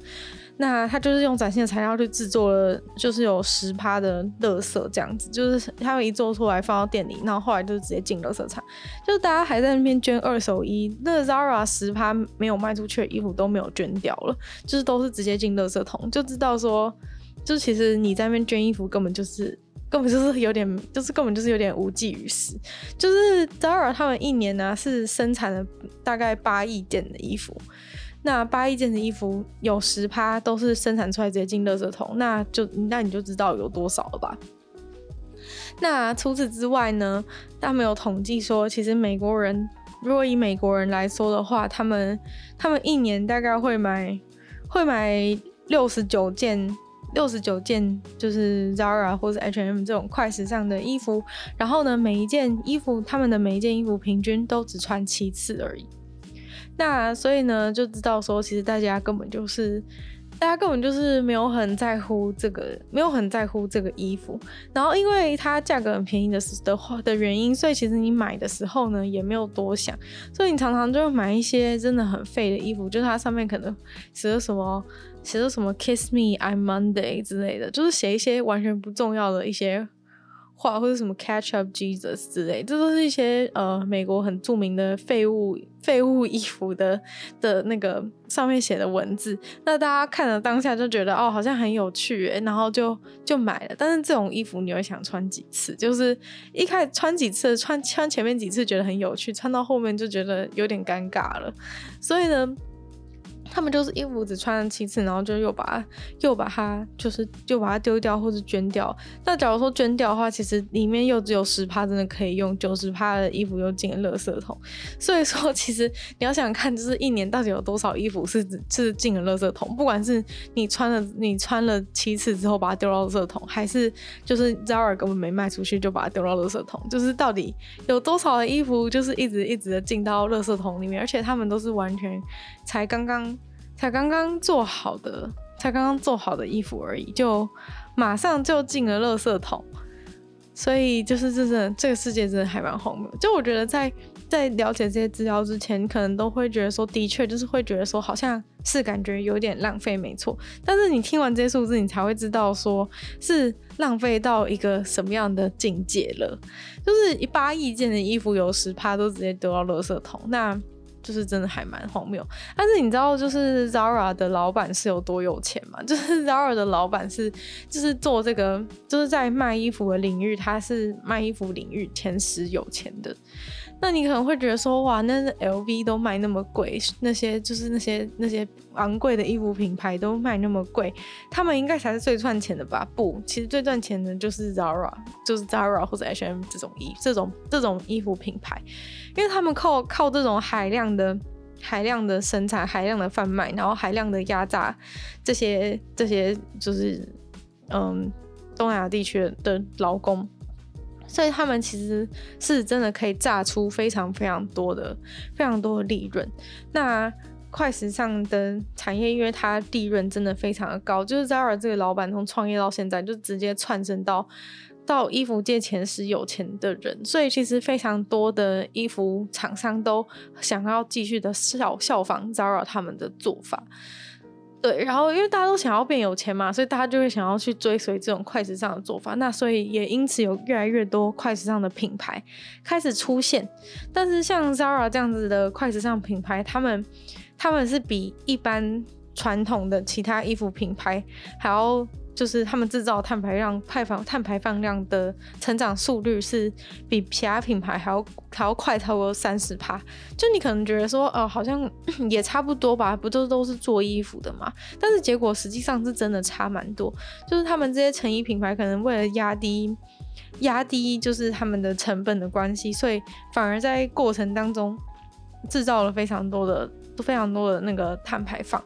那他就是用崭新的材料去制作了，就是有十趴的垃圾这样子，就是他们一做出来放到店里，然后后来就直接进垃圾场，就大家还在那边捐二手衣，那 Zara 十趴没有卖出去的衣服都没有捐掉了，就是都是直接进垃圾桶，就知道说，就其实你在那边捐衣服根本就是根本就是有点，就是根本就是有点无济于事，就是 Zara 他们一年呢、是生产了大概八亿件的衣服。那八亿件的衣服有十趴都是生产出来直接进垃圾桶，那就那你就知道有多少了吧？那除此之外呢，他们有统计说，其实美国人如果以美国人来说的话，他们他们一年大概会买会买六十九件六十九件就是 Zara 或者 H&M 这种快时尚的衣服，然后呢，每一件衣服他们的每一件衣服平均都只穿七次而已。那所以呢，就知道说，其实大家根本就是，大家根本就是没有很在乎这个，没有很在乎这个衣服。然后因为它价格很便宜的时的话的原因，所以其实你买的时候呢，也没有多想。所以你常常就买一些真的很废的衣服，就是它上面可能写着什么，写着什么 “Kiss me, I'm Monday” 之类的，就是写一些完全不重要的一些。话或者什么 Catch Up Jesus 之类，这都是一些呃美国很著名的废物废物衣服的的那个上面写的文字。那大家看了当下就觉得哦，好像很有趣，然后就就买了。但是这种衣服你会想穿几次？就是一开始穿几次，穿穿前面几次觉得很有趣，穿到后面就觉得有点尴尬了。所以呢。他们就是衣服只穿了七次，然后就又把又把它就是就把它丢掉或者捐掉。那假如说捐掉的话，其实里面又只有十趴真的可以用，九十趴的衣服又进了垃圾桶。所以说，其实你要想看，就是一年到底有多少衣服是是进了垃圾桶？不管是你穿了你穿了七次之后把它丢到垃圾桶，还是就是 Zara 根本没卖出去就把它丢到垃圾桶，就是到底有多少的衣服就是一直一直的进到垃圾桶里面，而且他们都是完全才刚刚。才刚刚做好的，才刚刚做好的衣服而已，就马上就进了垃圾桶，所以就是真的，这个世界真的还蛮荒谬。就我觉得在在了解这些资料之前，可能都会觉得说，的确就是会觉得说，好像是感觉有点浪费，没错。但是你听完这些数字，你才会知道说是浪费到一个什么样的境界了。就是一八亿件的衣服，有十趴都直接丢到垃圾桶，那。就是真的还蛮荒谬，但是你知道，就是 Zara 的老板是有多有钱吗？就是 Zara 的老板是，就是做这个，就是在卖衣服的领域，他是卖衣服领域前十有钱的。那你可能会觉得说，哇，那 LV 都卖那么贵，那些就是那些那些昂贵的衣服品牌都卖那么贵，他们应该才是最赚钱的吧？不，其实最赚钱的就是 Zara，就是 Zara 或者 H&M 这种衣这种这种衣服品牌，因为他们靠靠这种海量的海量的生产、海量的贩卖，然后海量的压榨这些这些就是嗯东南亚地区的劳工。所以他们其实是真的可以榨出非常非常多的、非常多的利润。那快时尚的产业，因为它利润真的非常的高，就是 Zara 这个老板从创业到现在就直接窜升到到衣服界前十有钱的人，所以其实非常多的衣服厂商都想要继续的效效仿 Zara 他们的做法。对，然后因为大家都想要变有钱嘛，所以大家就会想要去追随这种快时尚的做法。那所以也因此有越来越多快时尚的品牌开始出现。但是像 Zara 这样子的快时尚品牌，他们他们是比一般传统的其他衣服品牌还要。就是他们制造碳排量、排放碳排放量的成长速率是比其他品牌还要还要快，超过三十趴。就你可能觉得说，哦、呃，好像 也差不多吧，不都都是做衣服的嘛？但是结果实际上是真的差蛮多。就是他们这些成衣品牌可能为了压低压低就是他们的成本的关系，所以反而在过程当中制造了非常多的、非常多的那个碳排放。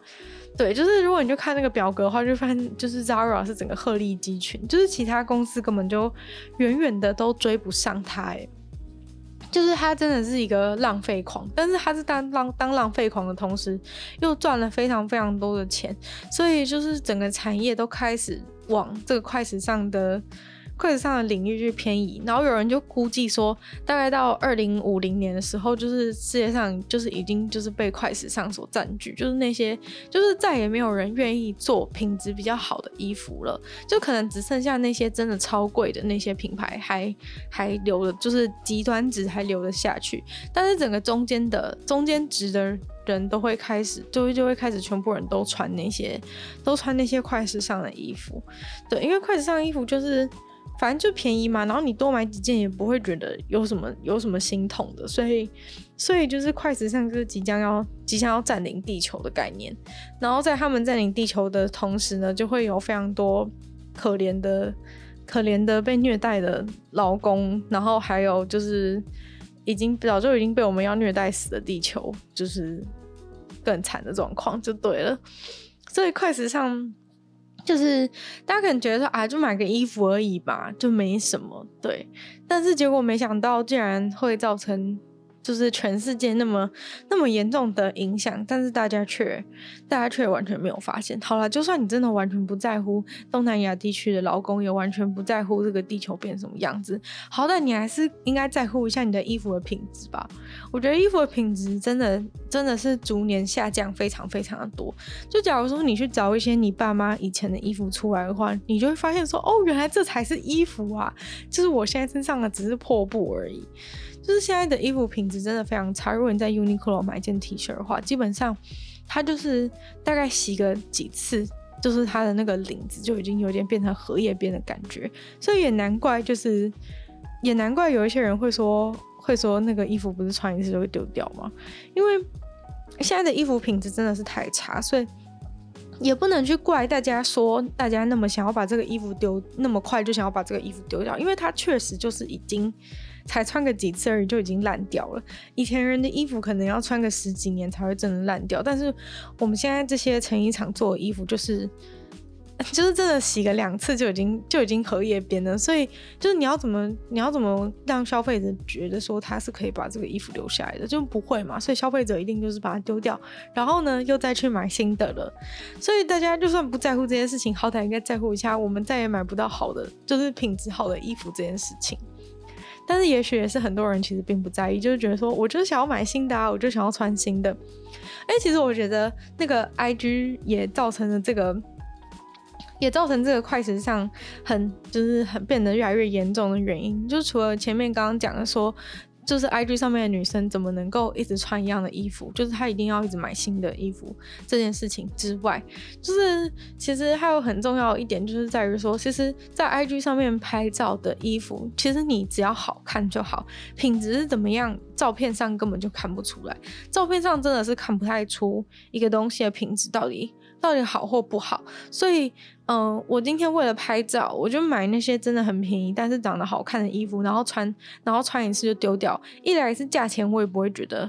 对，就是如果你就看那个表格的话，就发现就是 Zara 是整个鹤立鸡群，就是其他公司根本就远远的都追不上它，哎，就是他真的是一个浪费狂，但是他是当浪当浪费狂的同时，又赚了非常非常多的钱，所以就是整个产业都开始往这个快时尚的。快时尚的领域去偏移，然后有人就估计说，大概到二零五零年的时候，就是世界上就是已经就是被快时尚所占据，就是那些就是再也没有人愿意做品质比较好的衣服了，就可能只剩下那些真的超贵的那些品牌还还留了，就是极端值还留了下去，但是整个中间的中间值的人都会开始就会就会开始全部人都穿那些都穿那些快时尚的衣服，对，因为快时尚衣服就是。反正就便宜嘛，然后你多买几件也不会觉得有什么有什么心痛的，所以所以就是快时尚就是即将要即将要占领地球的概念，然后在他们占领地球的同时呢，就会有非常多可怜的可怜的被虐待的劳工，然后还有就是已经早就已经被我们要虐待死的地球，就是更惨的状况就对了，所以快时尚。就是大家可能觉得说啊，就买个衣服而已吧，就没什么，对。但是结果没想到，竟然会造成。就是全世界那么那么严重的影响，但是大家却大家却完全没有发现。好了，就算你真的完全不在乎东南亚地区的劳工，也完全不在乎这个地球变什么样子，好歹你还是应该在乎一下你的衣服的品质吧。我觉得衣服的品质真的真的是逐年下降非常非常的多。就假如说你去找一些你爸妈以前的衣服出来的话，你就会发现说，哦，原来这才是衣服啊！就是我现在身上的只是破布而已。就是现在的衣服品质真的非常差。如果你在 Uniqlo 买一件 T 恤的话，基本上它就是大概洗个几次，就是它的那个领子就已经有点变成荷叶边的感觉。所以也难怪，就是也难怪有一些人会说，会说那个衣服不是穿一次就会丢掉吗？因为现在的衣服品质真的是太差，所以也不能去怪大家说大家那么想要把这个衣服丢，那么快就想要把这个衣服丢掉，因为它确实就是已经才穿个几次而已就已经烂掉了。以前人的衣服可能要穿个十几年才会真的烂掉，但是我们现在这些成衣厂做的衣服就是。就是真的洗个两次就已经就已经荷叶边了，所以就是你要怎么你要怎么让消费者觉得说他是可以把这个衣服留下来的，就不会嘛，所以消费者一定就是把它丢掉，然后呢又再去买新的了。所以大家就算不在乎这件事情，好歹应该在乎一下我们再也买不到好的，就是品质好的衣服这件事情。但是也许也是很多人其实并不在意，就是觉得说我就是想要买新的啊，我就想要穿新的。哎，其实我觉得那个 IG 也造成了这个。也造成这个快时尚很就是很变得越来越严重的原因，就是除了前面刚刚讲的说，就是 IG 上面的女生怎么能够一直穿一样的衣服，就是她一定要一直买新的衣服这件事情之外，就是其实还有很重要一点，就是在于说，其实，在 IG 上面拍照的衣服，其实你只要好看就好，品质是怎么样，照片上根本就看不出来，照片上真的是看不太出一个东西的品质到底。到底好或不好，所以，嗯、我今天为了拍照，我就买那些真的很便宜，但是长得好看的衣服，然后穿，然后穿一次就丢掉。一来是价钱，我也不会觉得，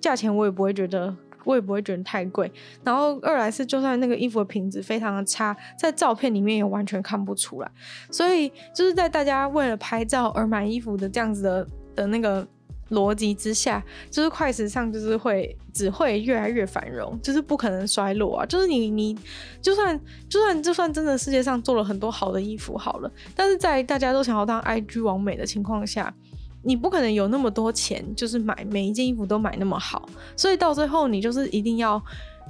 价钱我也不会觉得，我也不会觉得太贵。然后二来是，就算那个衣服的品质非常的差，在照片里面也完全看不出来。所以，就是在大家为了拍照而买衣服的这样子的的那个。逻辑之下，就是快时尚，就是会只会越来越繁荣，就是不可能衰落啊！就是你你就算就算就算真的世界上做了很多好的衣服好了，但是在大家都想要当 IG 王美的情况下，你不可能有那么多钱，就是买每一件衣服都买那么好，所以到最后你就是一定要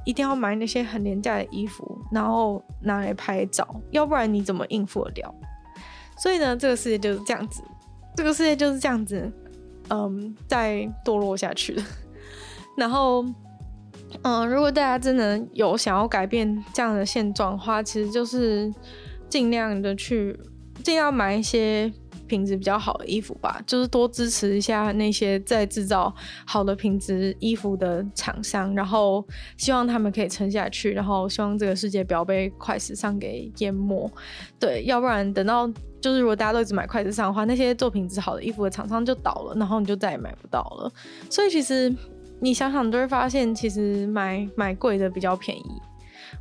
一定要买那些很廉价的衣服，然后拿来拍照，要不然你怎么应付得了？所以呢，这个世界就是这样子，这个世界就是这样子。嗯，再堕落下去了。然后，嗯，如果大家真的有想要改变这样的现状的话，其实就是尽量的去，尽量买一些品质比较好的衣服吧，就是多支持一下那些在制造好的品质衣服的厂商，然后希望他们可以撑下去，然后希望这个世界不要被快时尚给淹没。对，要不然等到。就是如果大家都一直买筷子上的话，那些做品质好的衣服的厂商就倒了，然后你就再也买不到了。所以其实你想想，都会发现，其实买买贵的比较便宜。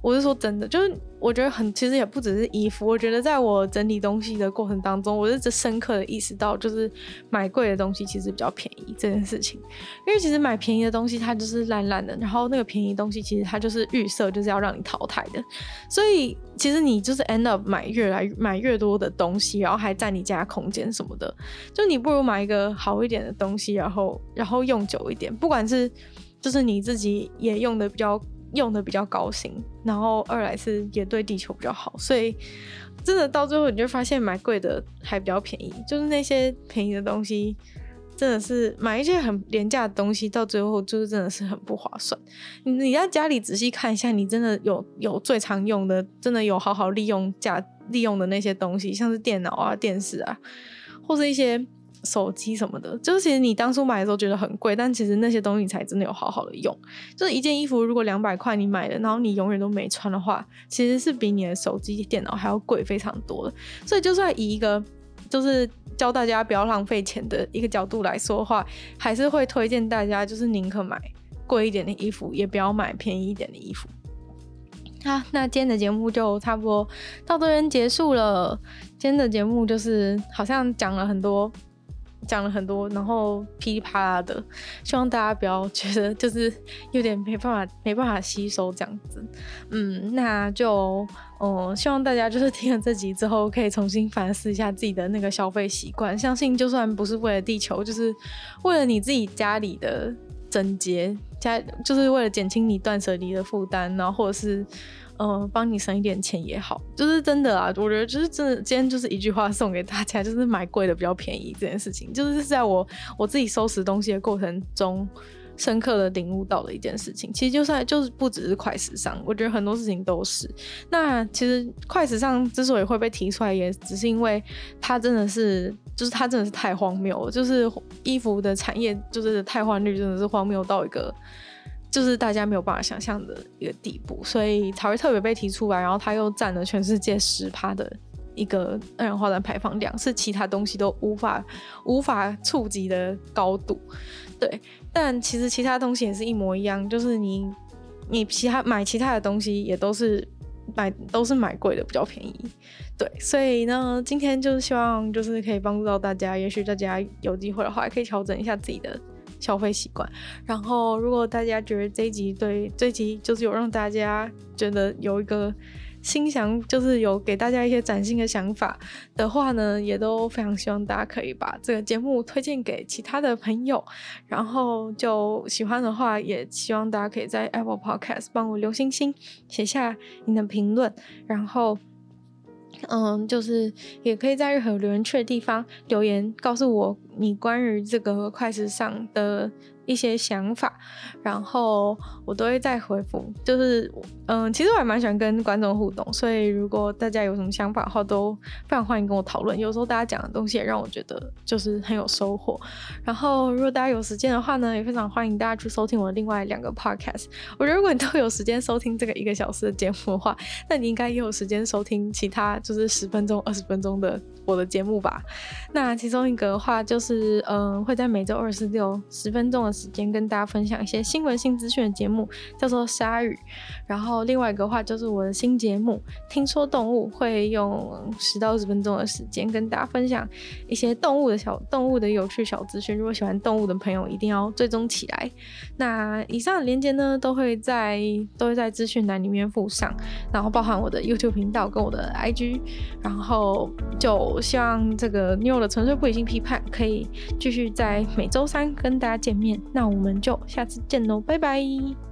我是说真的，就是我觉得很，其实也不只是衣服。我觉得在我整理东西的过程当中，我是深刻的意识到，就是买贵的东西其实比较便宜这件事情。因为其实买便宜的东西它就是烂烂的，然后那个便宜东西其实它就是预设就是要让你淘汰的。所以其实你就是 end up 买越来买越多的东西，然后还占你家空间什么的。就你不如买一个好一点的东西，然后然后用久一点，不管是就是你自己也用的比较。用的比较高兴，然后二来是也对地球比较好，所以真的到最后你就发现买贵的还比较便宜，就是那些便宜的东西真的是买一些很廉价的东西，到最后就是真的是很不划算。你你在家里仔细看一下，你真的有有最常用的，真的有好好利用价利用的那些东西，像是电脑啊、电视啊，或是一些。手机什么的，就是其实你当初买的时候觉得很贵，但其实那些东西才真的有好好的用。就是一件衣服如果两百块你买的，然后你永远都没穿的话，其实是比你的手机、电脑还要贵非常多的。所以就算以一个就是教大家不要浪费钱的一个角度来说的话，还是会推荐大家就是宁可买贵一点的衣服，也不要买便宜一点的衣服。好，那今天的节目就差不多到这边结束了。今天的节目就是好像讲了很多。讲了很多，然后噼里啪啦的，希望大家不要觉得就是有点没办法没办法吸收这样子，嗯，那就嗯，希望大家就是听了这集之后，可以重新反思一下自己的那个消费习惯。相信就算不是为了地球，就是为了你自己家里的整洁，家就是为了减轻你断舍离的负担，然后或者是。嗯，帮你省一点钱也好，就是真的啊。我觉得就是真的，今天就是一句话送给大家，就是买贵的比较便宜这件事情，就是在我我自己收拾东西的过程中，深刻的领悟到的一件事情。其实就算就是不只是快时尚，我觉得很多事情都是。那其实快时尚之所以会被提出来，也只是因为它真的是，就是它真的是太荒谬了，就是衣服的产业就是汰换率真的是荒谬到一个。就是大家没有办法想象的一个地步，所以才会特别被提出来。然后它又占了全世界十趴的一个二氧化碳排放量，是其他东西都无法 无法触及的高度。对，但其实其他东西也是一模一样，就是你你其他买其他的东西也都是买都是买贵的比较便宜。对，所以呢，今天就是希望就是可以帮助到大家，也许大家有机会的话，可以调整一下自己的。消费习惯，然后如果大家觉得这一集对这一集就是有让大家觉得有一个心想，就是有给大家一些崭新的想法的话呢，也都非常希望大家可以把这个节目推荐给其他的朋友，然后就喜欢的话，也希望大家可以在 Apple Podcast 帮我留星星，写下你的评论，然后。嗯，就是也可以在任何留言区的地方留言，告诉我你关于这个快时尚的。一些想法，然后我都会再回复。就是，嗯，其实我还蛮喜欢跟观众互动，所以如果大家有什么想法的话，都非常欢迎跟我讨论。有时候大家讲的东西也让我觉得就是很有收获。然后，如果大家有时间的话呢，也非常欢迎大家去收听我的另外两个 podcast。我觉得如果你都有时间收听这个一个小时的节目的话，那你应该也有时间收听其他就是十分钟、二十分钟的我的节目吧。那其中一个的话就是，嗯，会在每周二十六十分钟的。时间跟大家分享一些新闻、性资讯的节目，叫做《鲨鱼》。然后另外一个话就是我的新节目《听说动物》，会用十到二十分钟的时间跟大家分享一些动物的小动物的有趣小资讯。如果喜欢动物的朋友，一定要追踪起来。那以上的链接呢，都会在都会在资讯栏里面附上，然后包含我的 YouTube 频道跟我的 IG。然后就希望这个 New 的纯粹不理性批判可以继续在每周三跟大家见面。那我们就下次见喽，拜拜。